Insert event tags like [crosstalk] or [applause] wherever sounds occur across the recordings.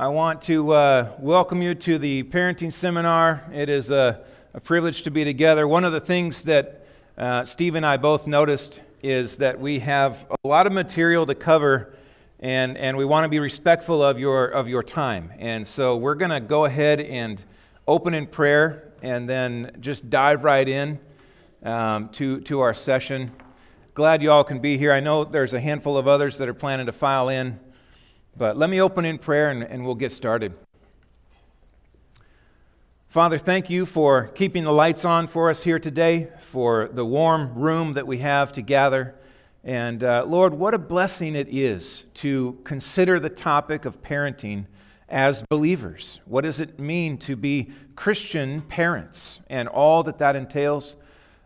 I want to uh, welcome you to the parenting seminar. It is a, a, privilege to be together. One of the things that uh, Steve and I both noticed is that we have a lot of material to cover, and, and we want to be respectful of your, of your time. And so we're going to go ahead and open in prayer and then just dive right in um, to, to our session. Glad you all can be here. I know there's a handful of others that are planning to file in. But let me open in prayer and, and we'll get started. Father, thank you for keeping the lights on for us here today, for the warm room that we have to gather. And uh, Lord, what a blessing it is to consider the topic of parenting as believers. What does it mean to be Christian parents and all that that entails?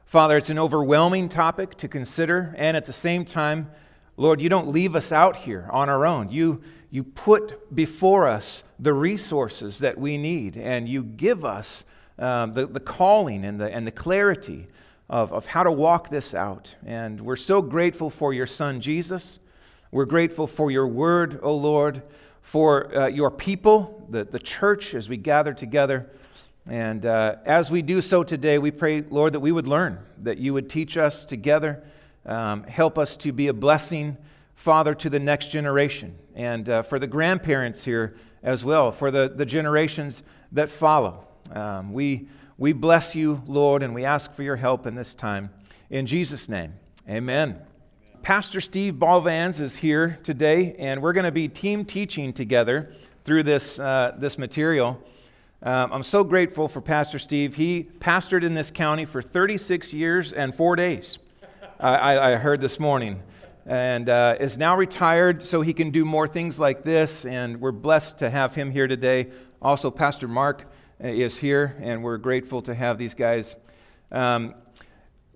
Father, it's an overwhelming topic to consider, and at the same time, Lord, you don't leave us out here on our own. You, you put before us the resources that we need, and you give us um, the, the calling and the, and the clarity of, of how to walk this out. And we're so grateful for your Son, Jesus. We're grateful for your word, O Lord, for uh, your people, the, the church, as we gather together. And uh, as we do so today, we pray, Lord, that we would learn, that you would teach us together, um, help us to be a blessing father to the next generation and uh, for the grandparents here as well, for the, the generations that follow. Um, we, we bless you, Lord, and we ask for your help in this time. In Jesus' name, amen. Pastor Steve Balvans is here today, and we're going to be team teaching together through this, uh, this material. Um, I'm so grateful for Pastor Steve. He pastored in this county for 36 years and four days, I, I heard this morning and uh, is now retired so he can do more things like this. And we're blessed to have him here today. Also, Pastor Mark uh, is here, and we're grateful to have these guys. Um,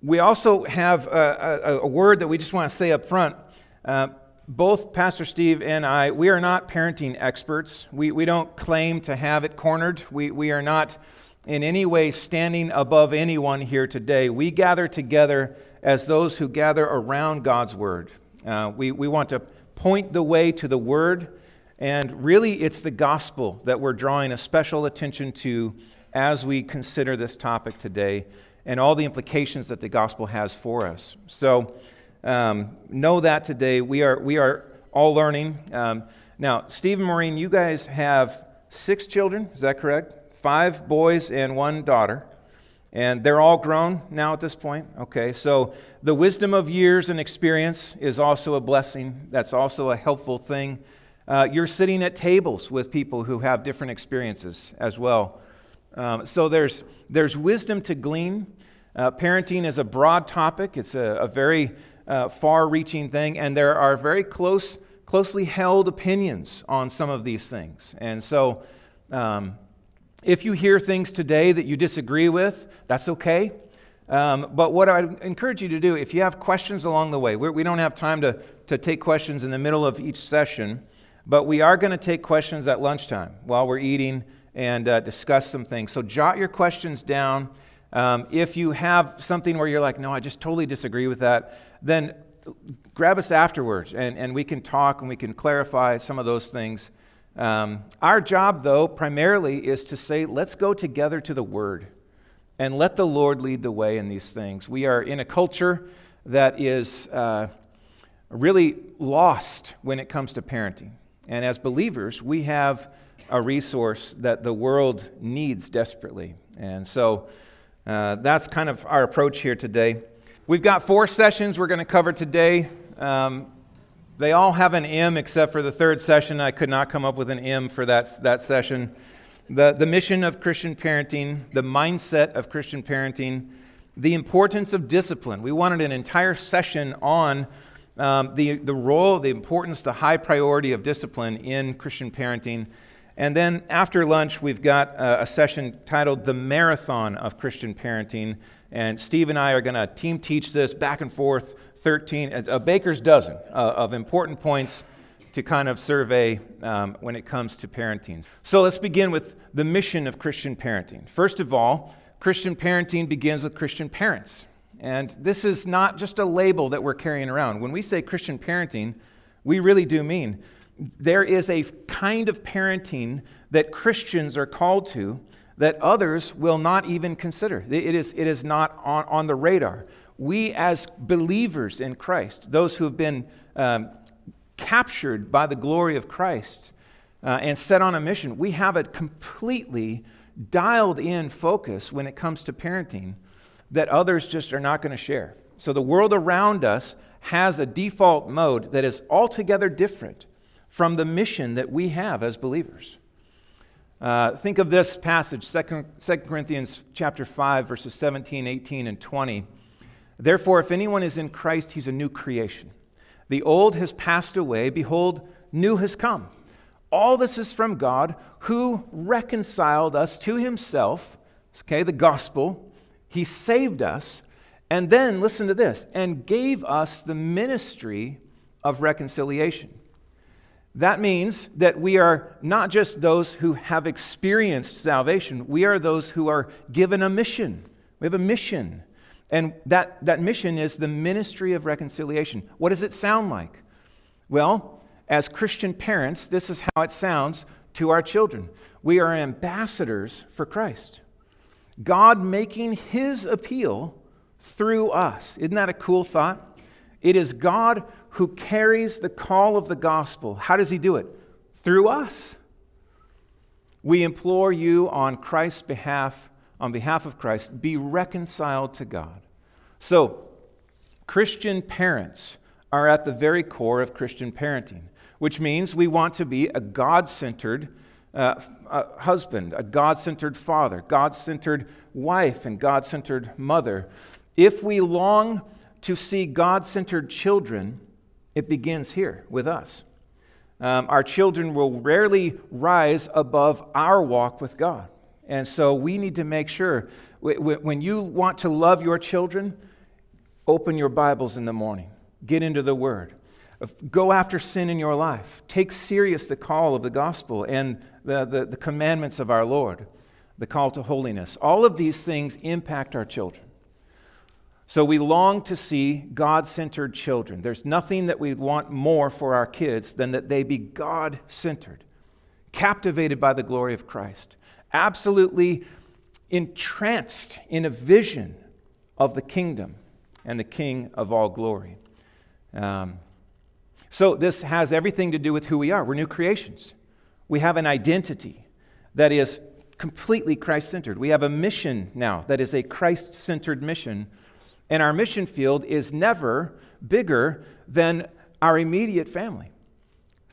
we also have a, a, a, word that we just want to say up front. Uh, both Pastor Steve and I, we are not parenting experts. We, we don't claim to have it cornered. We, we are not in any way standing above anyone here today. We gather together as those who gather around God's Word. Uh, we, we want to point the way to the Word, and really it's the gospel that we're drawing a special attention to as we consider this topic today and all the implications that the gospel has for us. So um, know that today. We are, we are all learning. Um, now, Steve and Maureen, you guys have six children, is that correct? Five boys and one daughter. And they're all grown now at this point. Okay, so the wisdom of years and experience is also a blessing. That's also a helpful thing. Uh, you're sitting at tables with people who have different experiences as well. Um, so there's, there's wisdom to glean. Uh, parenting is a broad topic, it's a, a very uh, far reaching thing, and there are very close, closely held opinions on some of these things. And so, um, if you hear things today that you disagree with, that's okay. Um, but what I encourage you to do, if you have questions along the way, we're, we do not have time to, to take questions in the middle of each session, but we are going to take questions at lunchtime while we're eating and uh, discuss some things. So jot your questions down. Um, if you have something where you're like, no, I just totally disagree with that, then grab us afterwards and, and we can talk and we can clarify some of those things. Um, our job, though, primarily is to say, let's go together to the Word and let the Lord lead the way in these things. We are in a culture that is uh, really lost when it comes to parenting. And as believers, we have a resource that the world needs desperately. And so uh, that's kind of our approach here today. We've got four sessions we're going to cover today. Um, they all have an M except for the third session. I could not come up with an M for that, that session. The, the mission of Christian parenting, the mindset of Christian parenting, the importance of discipline. We wanted an entire session on um, the, the role, the importance, the high priority of discipline in Christian parenting. And then after lunch, we've got a, a session titled The Marathon of Christian Parenting. And Steve and I are going to team teach this back and forth 13, a baker's dozen uh, of important points to kind of survey um, when it comes to parenting. So let's begin with the mission of Christian parenting. First of all, Christian parenting begins with Christian parents. And this is not just a label that we're carrying around. When we say Christian parenting, we really do mean there is a kind of parenting that Christians are called to that others will not even consider. It is, it is not on, on the radar. We, as believers in Christ, those who have been um, captured by the glory of Christ uh, and set on a mission, we have a completely dialed in focus when it comes to parenting that others just are not going to share. So the world around us has a default mode that is altogether different from the mission that we have as believers. Uh, think of this passage, 2 Corinthians chapter 5, verses 17, 18, and 20. Therefore, if anyone is in Christ, he's a new creation. The old has passed away. Behold, new has come. All this is from God, who reconciled us to himself, okay, the gospel. He saved us. And then, listen to this, and gave us the ministry of reconciliation. That means that we are not just those who have experienced salvation, we are those who are given a mission. We have a mission. And that, that mission is the ministry of reconciliation. What does it sound like? Well, as Christian parents, this is how it sounds to our children. We are ambassadors for Christ. God making his appeal through us. Isn't that a cool thought? It is God who carries the call of the gospel. How does he do it? Through us. We implore you on Christ's behalf, on behalf of Christ, be reconciled to God. So, Christian parents are at the very core of Christian parenting, which means we want to be a God centered uh, husband, a God centered father, God centered wife, and God centered mother. If we long to see God centered children, it begins here with us. Um, our children will rarely rise above our walk with God. And so we need to make sure when you want to love your children, open your Bibles in the morning, get into the Word, go after sin in your life, take serious the call of the gospel and the, the, the commandments of our Lord, the call to holiness. All of these things impact our children. So we long to see God centered children. There's nothing that we want more for our kids than that they be God centered, captivated by the glory of Christ, absolutely entranced in a vision of the kingdom and the King of all glory. Um, so this has everything to do with who we are. We're new creations. We have an identity that is completely Christ centered. We have a mission now that is a Christ centered mission and our mission field is never bigger than our immediate family.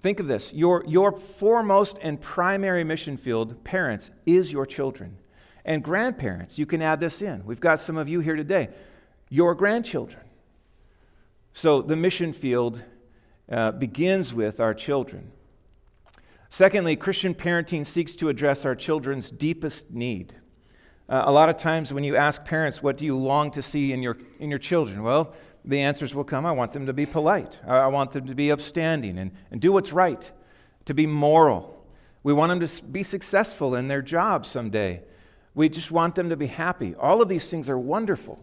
Think of this your, your foremost and primary mission field, parents, is your children. And grandparents, you can add this in. We've got some of you here today, your grandchildren. So the mission field uh, begins with our children. Secondly, Christian parenting seeks to address our children's deepest need. Uh, a lot of times when you ask parents, what do you long to see in your, in your children? Well, the answers will come I want them to be polite, I want them to be upstanding and, and do what's right, to be moral. We want them to be successful in their job someday. We just want them to be happy. All of these things are wonderful,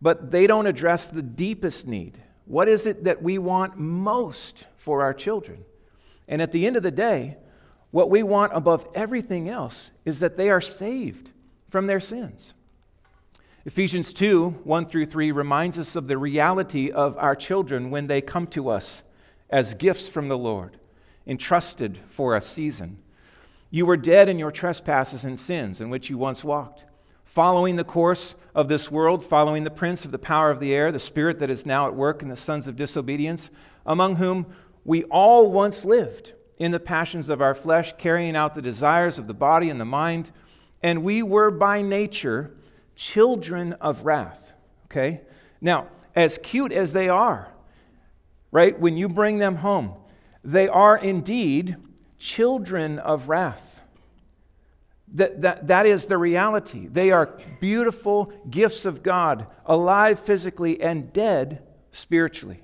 but they don't address the deepest need. What is it that we want most for our children? And at the end of the day, what we want above everything else is that they are saved from their sins. Ephesians 2 1 through 3 reminds us of the reality of our children when they come to us as gifts from the Lord, entrusted for a season. You were dead in your trespasses and sins in which you once walked, following the course of this world, following the prince of the power of the air, the spirit that is now at work in the sons of disobedience, among whom we all once lived in the passions of our flesh, carrying out the desires of the body and the mind and we were by nature children of wrath. Okay? Now, as cute as they are, right, when you bring them home, they are indeed children of wrath. That, that, that is the reality. They are beautiful gifts of God, alive physically and dead spiritually.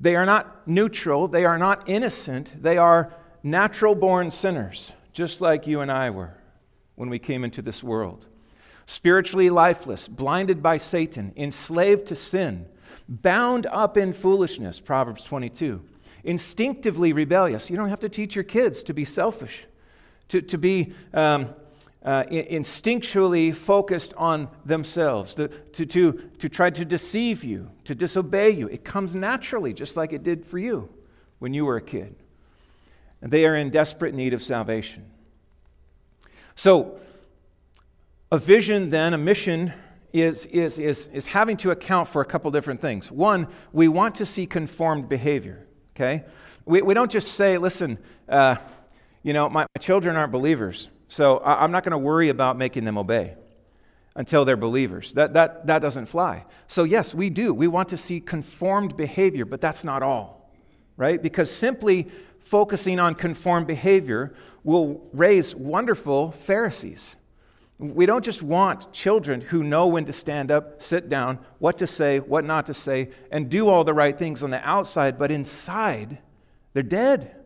They are not neutral, they are not innocent, they are natural born sinners, just like you and I were when we came into this world. Spiritually lifeless, blinded by Satan, enslaved to sin, bound up in foolishness, Proverbs 22. instinctively rebellious. You don't have to teach your kids to be selfish, to, to be um, uh, instinctually focused on themselves, to, to, to, to try to deceive you, to disobey you. It comes naturally, just like it did for you when you were a kid. And they are in desperate need of salvation. So, a vision, then, a mission, is, is, is, is having to account for a couple different things. One, we want to see conformed behavior, okay? We, we don't just say, listen, uh, you know, my, my children aren't believers, so I, I'm not going to worry about making them obey until they're believers. That, that, that doesn't fly. So, yes, we do. We want to see conformed behavior, but that's not all, right? Because simply focusing on conformed behavior will raise wonderful Pharisees. We don't just want children who know when to stand up, sit down, what to say, what not to say, and do all the right things on the outside, but inside, they're dead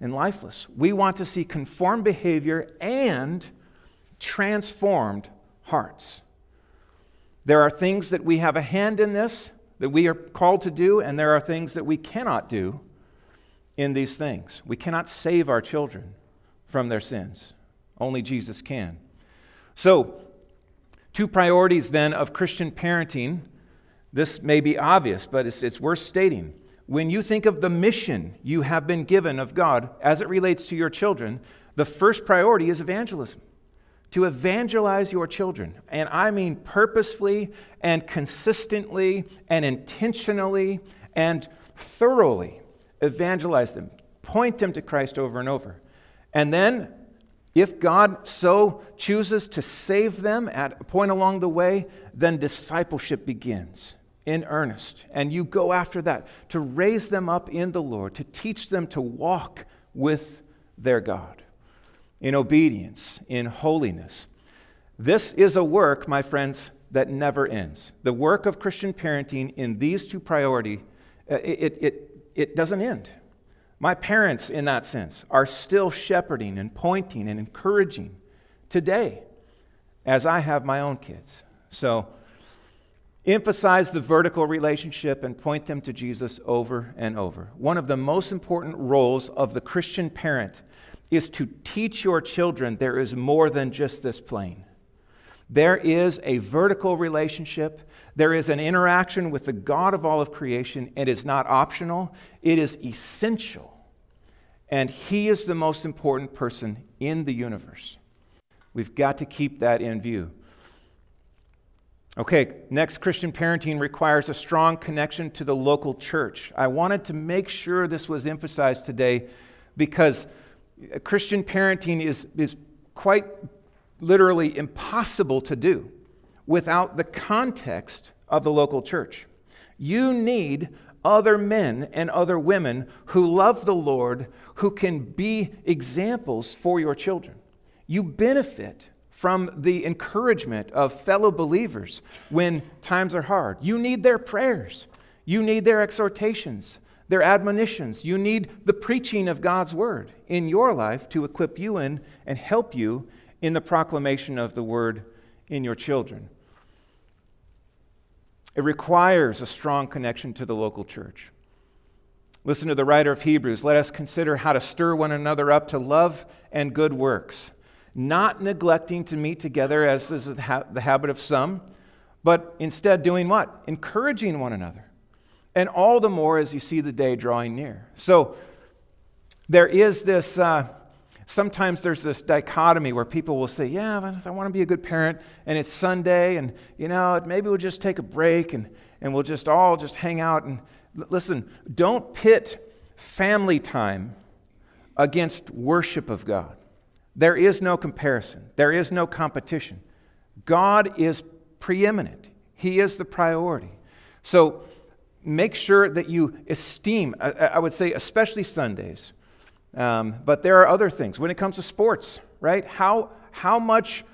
and lifeless. We want to see conformed behavior and transformed hearts. There are things that we have a hand in this that we are called to do, and there are things that we cannot do in these things. We cannot save our children from their sins, only Jesus can. So, two priorities then of Christian parenting. This may be obvious, but it's, it's worth stating. When you think of the mission you have been given of God as it relates to your children, the first priority is evangelism. To evangelize your children. And I mean purposefully and consistently and intentionally and thoroughly evangelize them, point them to Christ over and over. And then if God so chooses to save them at a point along the way, then discipleship begins in earnest. And you go after that to raise them up in the Lord, to teach them to walk with their God in obedience, in holiness. This is a work, my friends, that never ends. The work of Christian parenting in these two priorities, uh, it, it, it doesn't end. My parents, in that sense, are still shepherding and pointing and encouraging today as I have my own kids. So, emphasize the vertical relationship and point them to Jesus over and over. One of the most important roles of the Christian parent is to teach your children there is more than just this plane. There is a vertical relationship. There is an interaction with the God of all of creation. It is not optional, it is essential and He is the most important person in the universe. We've got to keep that in view. Okay, next, Christian parenting requires a strong connection to the local church. I wanted to make sure this was emphasized today because Christian parenting is, is quite literally impossible to do without the context of the local church. You need other men and other women who love the Lord, who can be examples for your children. You benefit from the encouragement of fellow believers when times are hard. You need their prayers, you need their exhortations, their admonitions. You need the preaching of God's word in your life to equip you in and help you in the proclamation of the word in your children. It requires a strong connection to the local church. Listen to the writer of Hebrews. Let us consider how to stir one another up to love and good works, not neglecting to meet together as is the habit of some, but instead doing what? Encouraging one another. And all the more as you see the day drawing near. So there is this. Uh, sometimes there's this dichotomy where people will say, Yeah, I want to be a good parent, and it's Sunday, and you know, maybe we'll just take a break and, and we'll just all just hang out. And listen, don't pit family time against worship of God. There is no comparison, there is no competition. God is preeminent, He is the priority. So make sure that you esteem, I would say, especially Sundays um, but there are other things. When it comes to sports, right? How, how much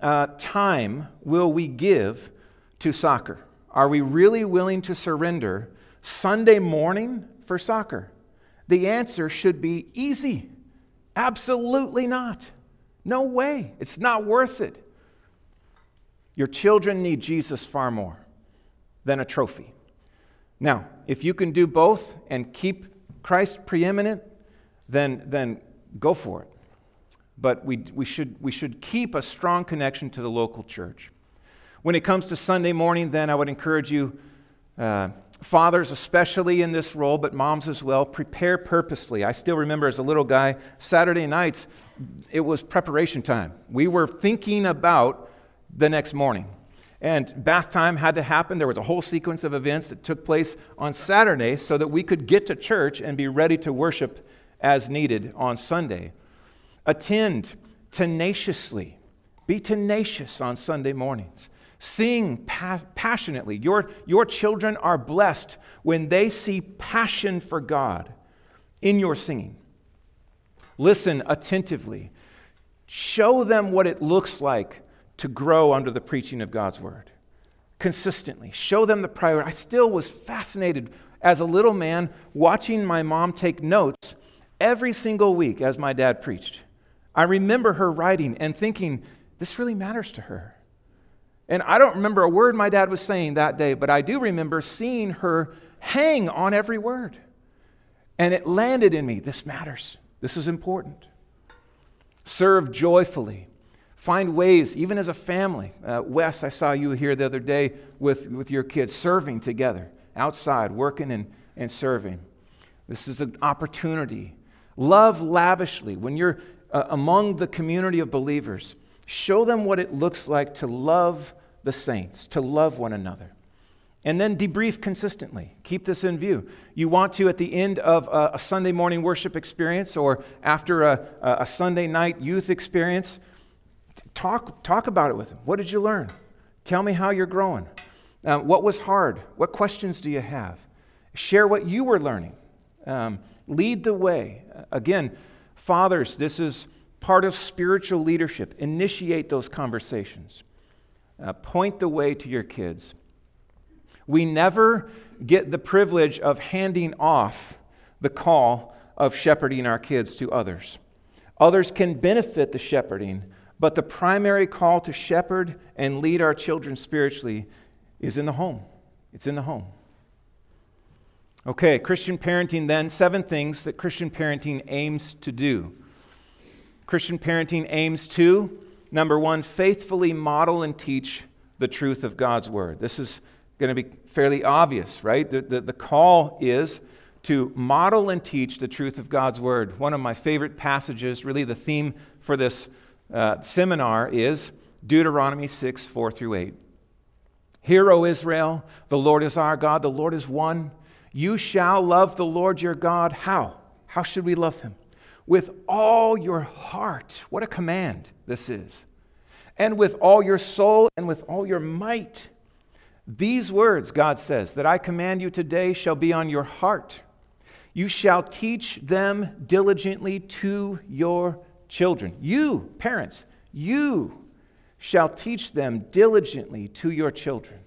uh, time will we give to soccer? Are we really willing to surrender Sunday morning for soccer? The answer should be easy. Absolutely not. No way. It's not worth it. Your children need Jesus far more than a trophy. Now, if you can do both and keep Christ preeminent, then, then go for it. But we, we, should, we should keep a strong connection to the local church. When it comes to Sunday morning, then I would encourage you, uh, fathers especially in this role, but moms as well, prepare purposefully. I still remember as a little guy, Saturday nights, it was preparation time. We were thinking about the next morning. And bath time had to happen. There was a whole sequence of events that took place on Saturday so that we could get to church and be ready to worship as needed on Sunday. Attend tenaciously. Be tenacious on Sunday mornings. Sing pa- passionately. Your, your children are blessed when they see passion for God in your singing. Listen attentively. Show them what it looks like to grow under the preaching of God's word consistently. Show them the priority. I still was fascinated as a little man watching my mom take notes every single week as my dad preached. I remember her writing and thinking, this really matters to her. And I don't remember a word my dad was saying that day, but I do remember seeing her hang on every word. And it landed in me this matters. This is important. Serve joyfully. Find ways, even as a family. Uh, Wes, I saw you here the other day with, with your kids serving together, outside, working and, and serving. This is an opportunity. Love lavishly. When you're uh, among the community of believers, show them what it looks like to love the saints, to love one another. And then debrief consistently. Keep this in view. You want to, at the end of a, Sunday morning worship experience or after a, a Sunday night youth experience, Talk, talk about it with them. What did you learn? Tell me how you're growing. Uh, what was hard? What questions do you have? Share what you were learning. Um, lead the way. Again, fathers, this is part of spiritual leadership. Initiate those conversations. Uh, point the way to your kids. We never get the privilege of handing off the call of shepherding our kids to others. Others can benefit the shepherding, but the primary call to shepherd and lead our children spiritually is in the home. It's in the home. Okay, Christian parenting then, seven things that Christian parenting aims to do. Christian parenting aims to, number one, faithfully model and teach the truth of God's word. This is going to be fairly obvious, right? The, the, the call is to model and teach the truth of God's word. One of my favorite passages, really the theme for this uh, seminar is Deuteronomy 6 4 through 8. Hear, O Israel, the Lord is our God, the Lord is one. You shall love the Lord your God. How? How should we love him? With all your heart. What a command this is. And with all your soul and with all your might. These words, God says, that I command you today shall be on your heart. You shall teach them diligently to your children. You, parents, you shall teach them diligently to your children.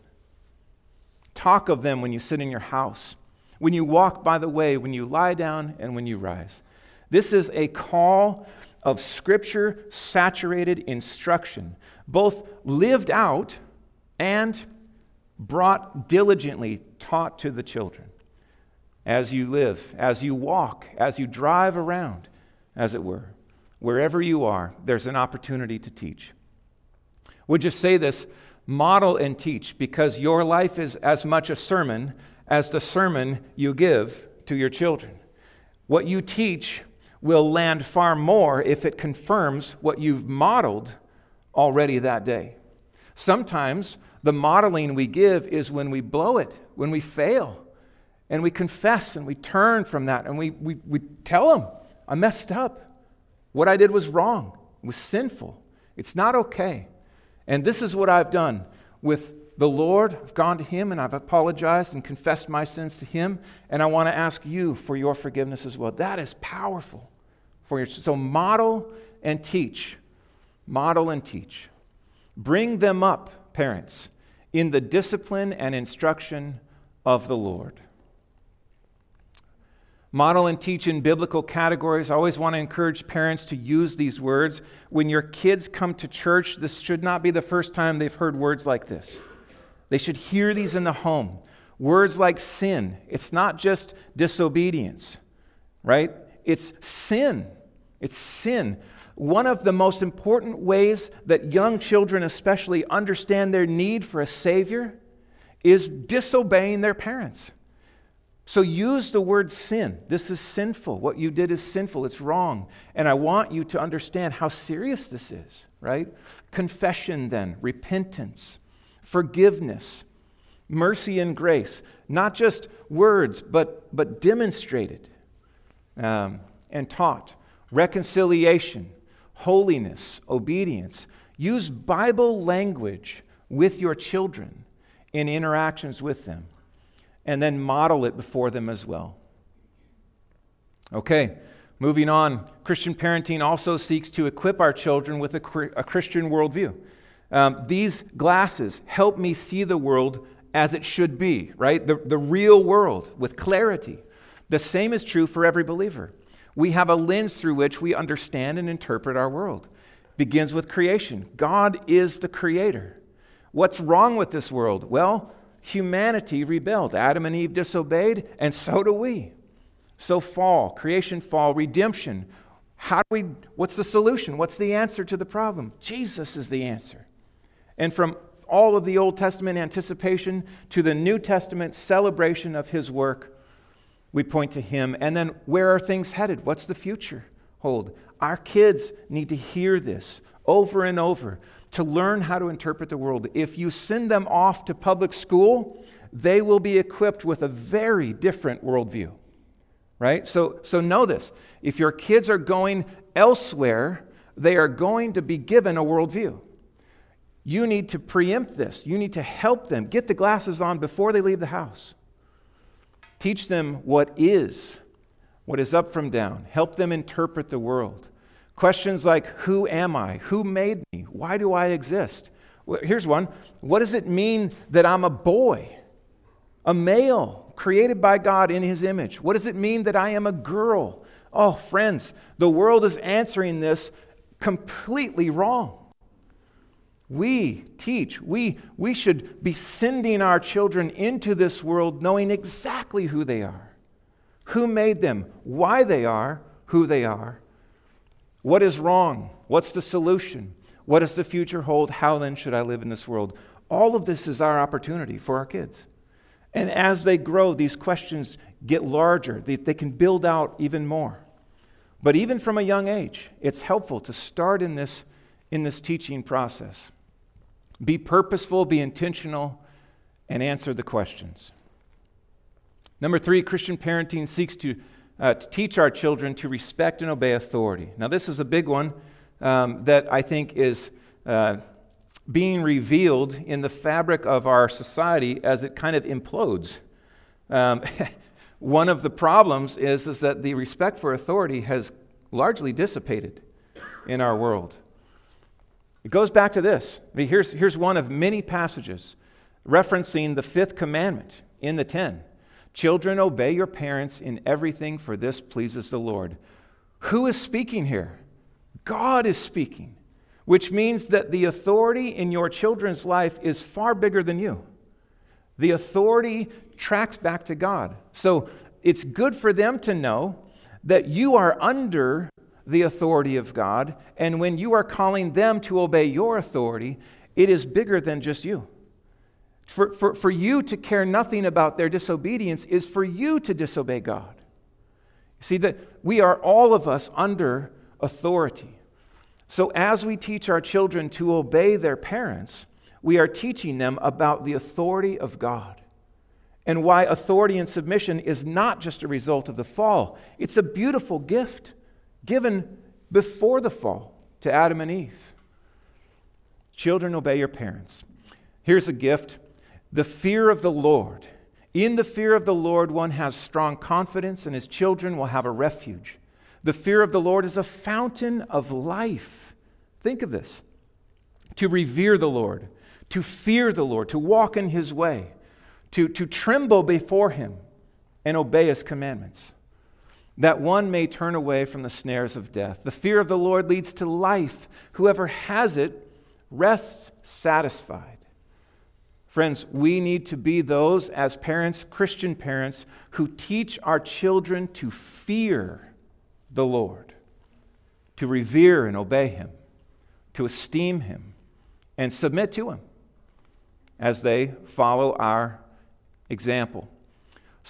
Talk of them when you sit in your house, when you walk by the way, when you lie down, and when you rise. This is a call of scripture saturated instruction, both lived out and brought diligently taught to the children as you live, as you walk, as you drive around, as it were wherever you are, there's an opportunity to teach. Would you say this? Model and teach because your life is as much a sermon as the sermon you give to your children. What you teach will land far more if it confirms what you've modeled already that day. Sometimes the modeling we give is when we blow it, when we fail, and we confess and we turn from that and we, we, we tell them, I messed up. What I did was wrong, it was sinful. It's not okay. And this is what I've done with the Lord. I've gone to Him and I've apologized and confessed my sins to Him. And I want to ask you for your forgiveness as well. That is powerful. For your, so model and teach. Model and teach. Bring them up, parents, in the discipline and instruction of the Lord model and teach in biblical categories. I always want to encourage parents to use these words. When your kids come to church, this should not be the first time they've heard words like this. They should hear these in the home. Words like sin, it's not just disobedience. right? It's sin. It's sin. One of the most important ways that young children, especially, understand their need for a Savior is disobeying their parents. So use the word sin. This is sinful. What you did is sinful. It's wrong. And I want you to understand how serious this is, right? Confession, then, repentance, forgiveness, mercy, and grace. Not just words, but, but demonstrated um, and taught. Reconciliation, holiness, obedience. Use Bible language with your children in interactions with them and then model it before them as well. Okay, moving on. Christian parenting also seeks to equip our children with a, a Christian worldview. Um, these glasses help me see the world as it should be, right? The, the real world with clarity. The same is true for every believer. We have a lens through which we understand and interpret our world. Begins with creation. God is the creator. What's wrong with this world? Well, humanity rebelled. Adam and Eve disobeyed, and so do we. So fall, creation fall, redemption. How do we what's the solution? What's the answer to the problem? Jesus is the answer. And from all of the Old Testament anticipation to the New Testament celebration of his work, we point to him. And then where are things headed? What's the future hold? Our kids need to hear this over and over to learn how to interpret the world. If you send them off to public school, they will be equipped with a very different worldview. Right? So, so know this. If your kids are going elsewhere, they are going to be given a worldview. You need to preempt this. You need to help them get the glasses on before they leave the house. Teach them what is, what is up from down. Help them interpret the world. Questions like Who am I? Who made me? Why do I exist? Well, here's one What does it mean that I'm a boy, a male, created by God in his image? What does it mean that I am a girl? Oh, friends, the world is answering this completely wrong. We teach, we, we should be sending our children into this world knowing exactly who they are, who made them, why they are who they are, what is wrong? What's the solution? What does the future hold? How then should I live in this world? All of this is our opportunity for our kids. And as they grow, these questions get larger, they, they can build out even more. But even from a young age, it's helpful to start in this, in this teaching process. Be purposeful, be intentional, and answer the questions. Number three, Christian parenting seeks to uh, to teach our children to respect and obey authority. Now, this is a big one um, that I think is uh, being revealed in the fabric of our society as it kind of implodes. Um, [laughs] one of the problems is, is that the respect for authority has largely dissipated in our world. It goes back to this. I mean, here's, here's one of many passages referencing the fifth commandment in the ten. Children, obey your parents in everything, for this pleases the Lord. Who is speaking here? God is speaking, which means that the authority in your children's life is far bigger than you. The authority tracks back to God. So it's good for them to know that you are under the authority of God, and when you are calling them to obey your authority, it is bigger than just you. For, for, for you to care nothing about their disobedience is for you to disobey God. See, that we are all of us under authority. So, as we teach our children to obey their parents, we are teaching them about the authority of God and why authority and submission is not just a result of the fall. It's a beautiful gift given before the fall to Adam and Eve. Children, obey your parents. Here's a gift the fear of the Lord. In the fear of the Lord, one has strong confidence, and his children will have a refuge. The fear of the Lord is a fountain of life. Think of this to revere the Lord, to fear the Lord, to walk in his way, to, to tremble before him, and obey his commandments, that one may turn away from the snares of death. The fear of the Lord leads to life. Whoever has it rests satisfied. Friends, we need to be those as parents, Christian parents, who teach our children to fear the Lord, to revere and obey Him, to esteem Him, and submit to Him as they follow our example.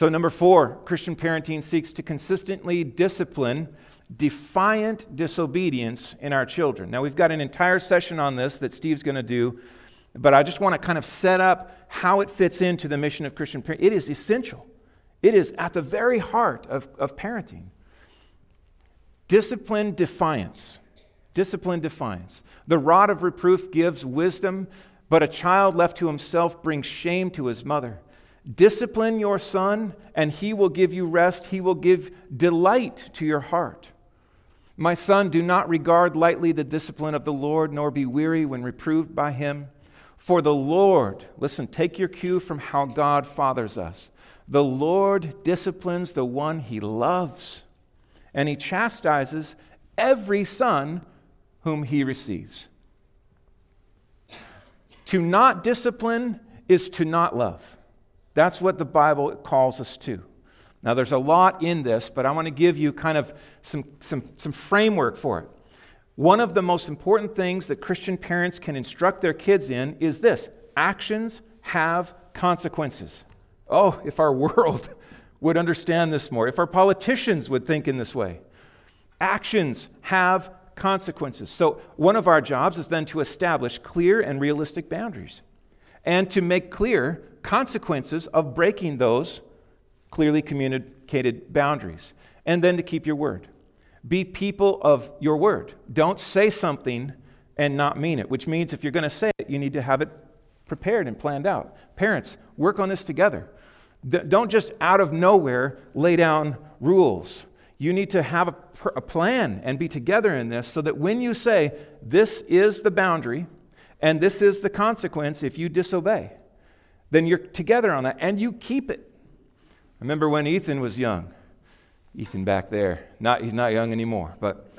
So, number four, Christian parenting seeks to consistently discipline defiant disobedience in our children. Now, we've got an entire session on this that Steve's going to do, but I just want to kind of set up how it fits into the mission of Christian parenting. It is essential, it is at the very heart of, of parenting. Discipline defiance. Discipline defiance. The rod of reproof gives wisdom, but a child left to himself brings shame to his mother. Discipline your son, and he will give you rest. He will give delight to your heart. My son, do not regard lightly the discipline of the Lord, nor be weary when reproved by him. For the Lord, listen, take your cue from how God fathers us. The Lord disciplines the one he loves, and he chastises every son whom he receives. To not discipline is to not love. That's what the Bible calls us to. Now, there's a lot in this, but I want to give you kind of some, some, some framework for it. One of the most important things that Christian parents can instruct their kids in is this actions have consequences. Oh, if our [laughs] world would understand this more, if our politicians would think in this way. Actions have consequences. So, one of our jobs is then to establish clear and realistic boundaries and to make clear consequences of breaking those clearly communicated boundaries. And then to keep your word. Be people of your word. Don't say something and not mean it, which means if you're going to say it, you need to have it prepared and planned out. Parents, work on this together. don't just out of nowhere lay down rules. You need to have a, plan and be together in this so that when you say, this is the boundary and this is the consequence if you disobey, then you're together on that and you keep it. I remember when Ethan was young. Ethan back there. Not, he's not young anymore, but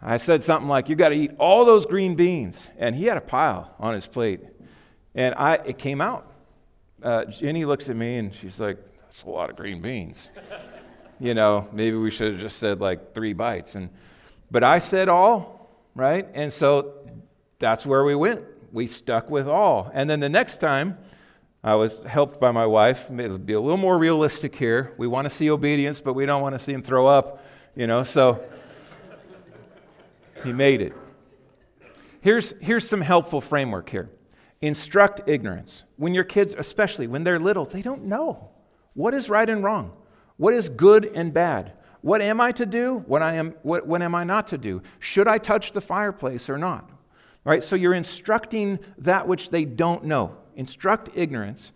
I said something like, You got to eat all those green beans. And he had a pile on his plate. And I, it came out. Uh, Jenny looks at me and she's like, That's a lot of green beans. [laughs] you know, maybe we should have just said like three bites. And, but I said all, right? And so that's where we went. We stuck with all. And then the next time, I was helped by my wife. Maybe be a little more realistic here. We want to see obedience, but we don't want to see him throw up, you know. So he made it. Here's, here's some helpful framework here. Instruct ignorance. When your kids, especially when they're little, they don't know what is right and wrong, what is good and bad. What am I to do? What, I am, what, what am I not to do? Should I touch the fireplace or not? Right? So you're instructing that which they don't know instruct ignorance,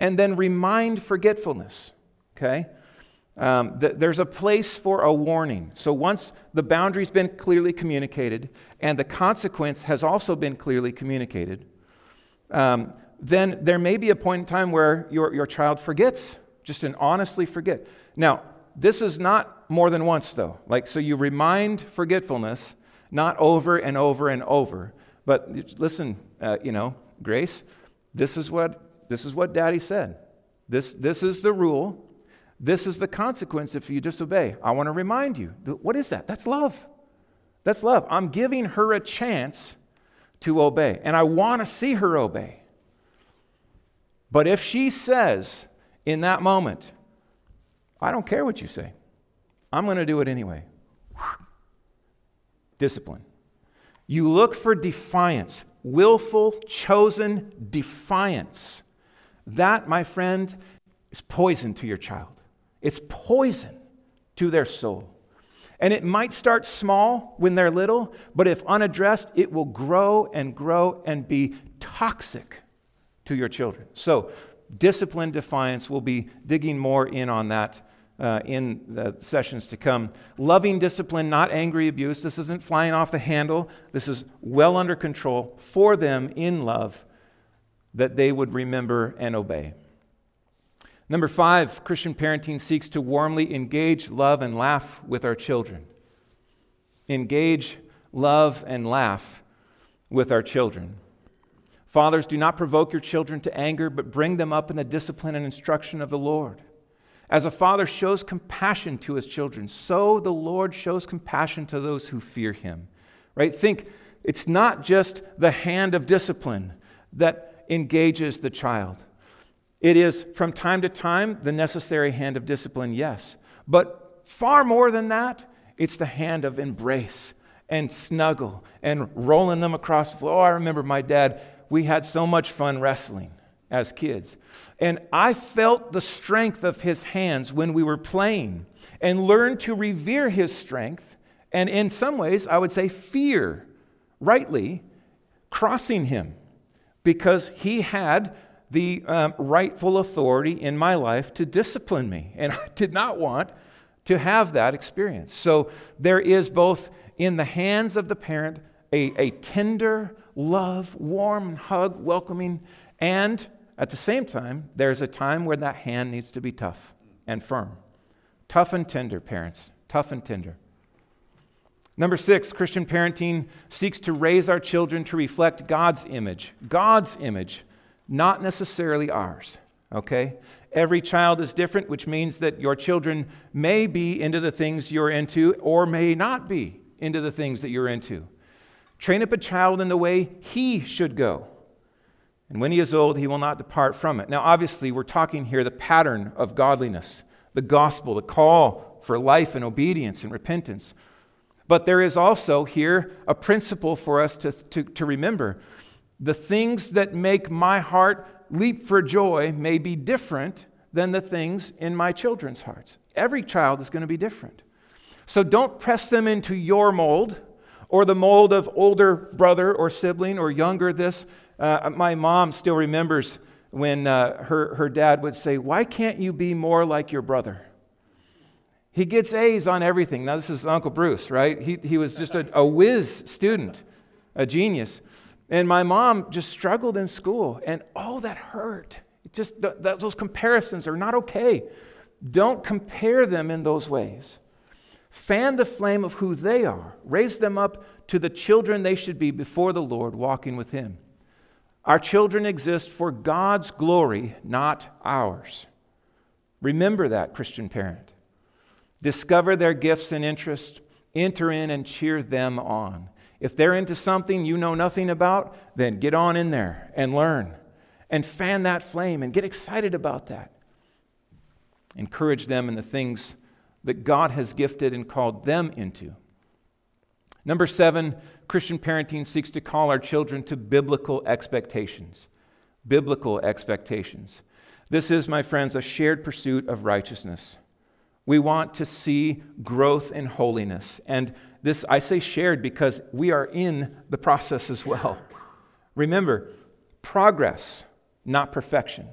and then remind forgetfulness. Okay? Um, th- there's a place for a warning. So once the boundary's been clearly communicated and the consequence has also been clearly communicated, um, then there may be a point in time where your, your child forgets, just an honestly forget. Now, this is not more than once, though. Like, so you remind forgetfulness, not over and over and over. But listen, uh, you know, Grace, this is what, this is what daddy said. This, this is the rule. This is the consequence if you disobey. I want to remind you. What is that? That's love. That's love. I'm giving her a chance to obey, and I want to see her obey. But if she says in that moment, I don't care what you say, I'm going to do it anyway. Discipline. You look for defiance willful, chosen defiance. That, my friend, is poison to your child. It's poison to their soul. And it might start small when they're little, but if unaddressed, it will grow and grow and be toxic to your children. So, discipline defiance, we'll be digging more in on that uh, in the sessions to come. Loving discipline, not angry abuse. This isn't flying off the handle. This is well under control for them in love that they would remember and obey. Number five, Christian parenting seeks to warmly engage, love, and laugh with our children. Engage, love, and laugh with our children. Fathers, do not provoke your children to anger, but bring them up in the discipline and instruction of the Lord. As a father shows compassion to his children, so the Lord shows compassion to those who fear him. Right? Think it's not just the hand of discipline that engages the child. It is from time to time the necessary hand of discipline, yes. But far more than that, it's the hand of embrace and snuggle and rolling them across the floor. Oh, I remember my dad we had so much fun wrestling as kids. And I felt the strength of his hands when we were playing and learned to revere his strength. And in some ways, I would say fear, rightly, crossing him because he had the um, rightful authority in my life to discipline me. And [laughs] I did not want to have that experience. So there is both in the hands of the parent a, a tender, love, warm hug, welcoming, and at the same time, there's a time where that hand needs to be tough and firm. Tough and tender, parents. Tough and tender. Number six, Christian parenting seeks to raise our children to reflect God's image. God's image, not necessarily ours. Okay? Every child is different, which means that your children may be into the things you're into or may not be into the things that you're into. Train up a child in the way he should go. And when he is old, he will not depart from it. Now, obviously, we're talking here the pattern of godliness, the gospel, the call for life and obedience and repentance. But there is also here a principle for us to, to, to remember. The things that make my heart leap for joy may be different than the things in my children's hearts. Every child is going to be different. So don't press them into your mold or the mold of older brother or sibling or younger this. Uh, my mom still remembers when uh, her, her dad would say, Why can't you be more like your brother? He gets A's on everything. Now, this is Uncle Bruce, right? He, he was just a, a whiz student, a genius. And my mom just struggled in school, and oh, that hurt. It just th- those comparisons are not okay. Don't compare them in those ways. Fan the flame of who they are. Raise them up to the children they should be before the Lord, walking with Him. Our children exist for God's glory, not ours. Remember that, Christian parent. Discover their gifts and interests, enter in and cheer them on. If they're into something you know nothing about, then get on in there and learn and fan that flame and get excited about that. Encourage them in the things that God has gifted and called them into. Number seven, Christian parenting seeks to call our children to biblical expectations. Biblical expectations. This is, my friends, a shared pursuit of righteousness. We want to see growth in holiness. And this, I say shared because we are in the process as well. Remember, progress, not perfection.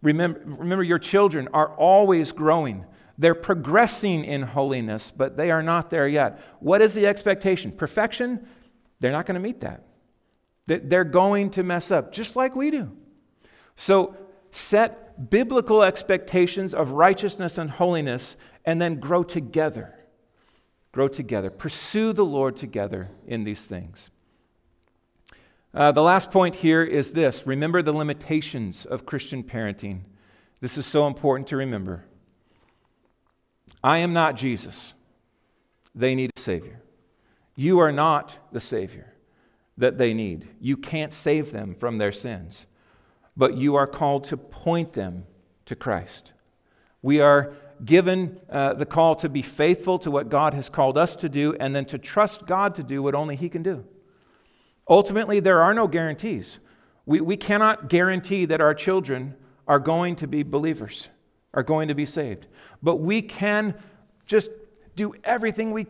Remember, remember, your children are always growing. They're progressing in holiness, but they are not there yet. What is the expectation? Perfection? They're not going to meet that. They're going to mess up, just like we do. So set biblical expectations of righteousness and holiness, and then grow together. Grow together. Pursue the Lord together in these things. Uh, the last point here is this remember the limitations of Christian parenting. This is so important to remember. I am not Jesus. They need a Savior. You are not the Savior that they need. You can't save them from their sins, but you are called to point them to Christ. We are given uh, the call to be faithful to what God has called us to do and then to trust God to do what only He can do. Ultimately, there are no guarantees. We, we cannot guarantee that our children are going to be believers are going to be saved. But we can just do everything we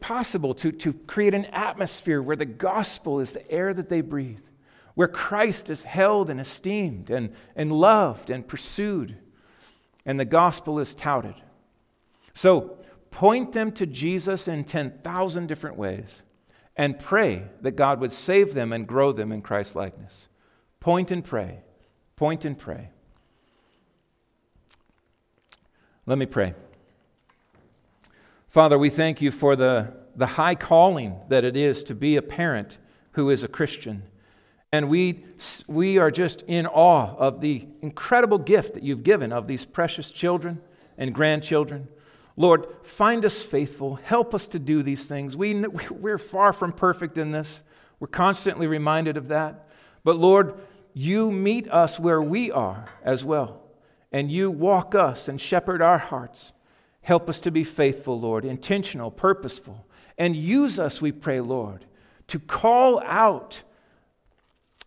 possible to, to create an atmosphere where the gospel is the air that they breathe, where Christ is held and esteemed and, and loved and pursued, and the gospel is touted. So point them to Jesus in 10,000 different ways and pray that God would save them and grow them in Christ likeness. Point and pray. Point and pray. Let me pray. Father, we thank you for the, the high calling that it is to be a parent who is a Christian. And we, we are just in awe of the incredible gift that you've given of these precious children and grandchildren. Lord, find us faithful. Help us to do these things. We, we're far from perfect in this. We're constantly reminded of that. But Lord, you meet us where we are as well. And you walk us and shepherd our hearts. Help us to be faithful, Lord, intentional, purposeful. And use us, we pray, Lord, to call out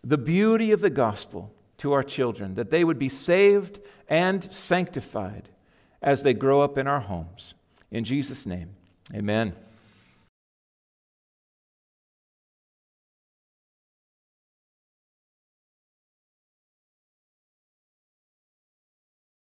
the beauty of the gospel to our children, that they would be saved and sanctified as they grow up in our homes. In Jesus' name, amen.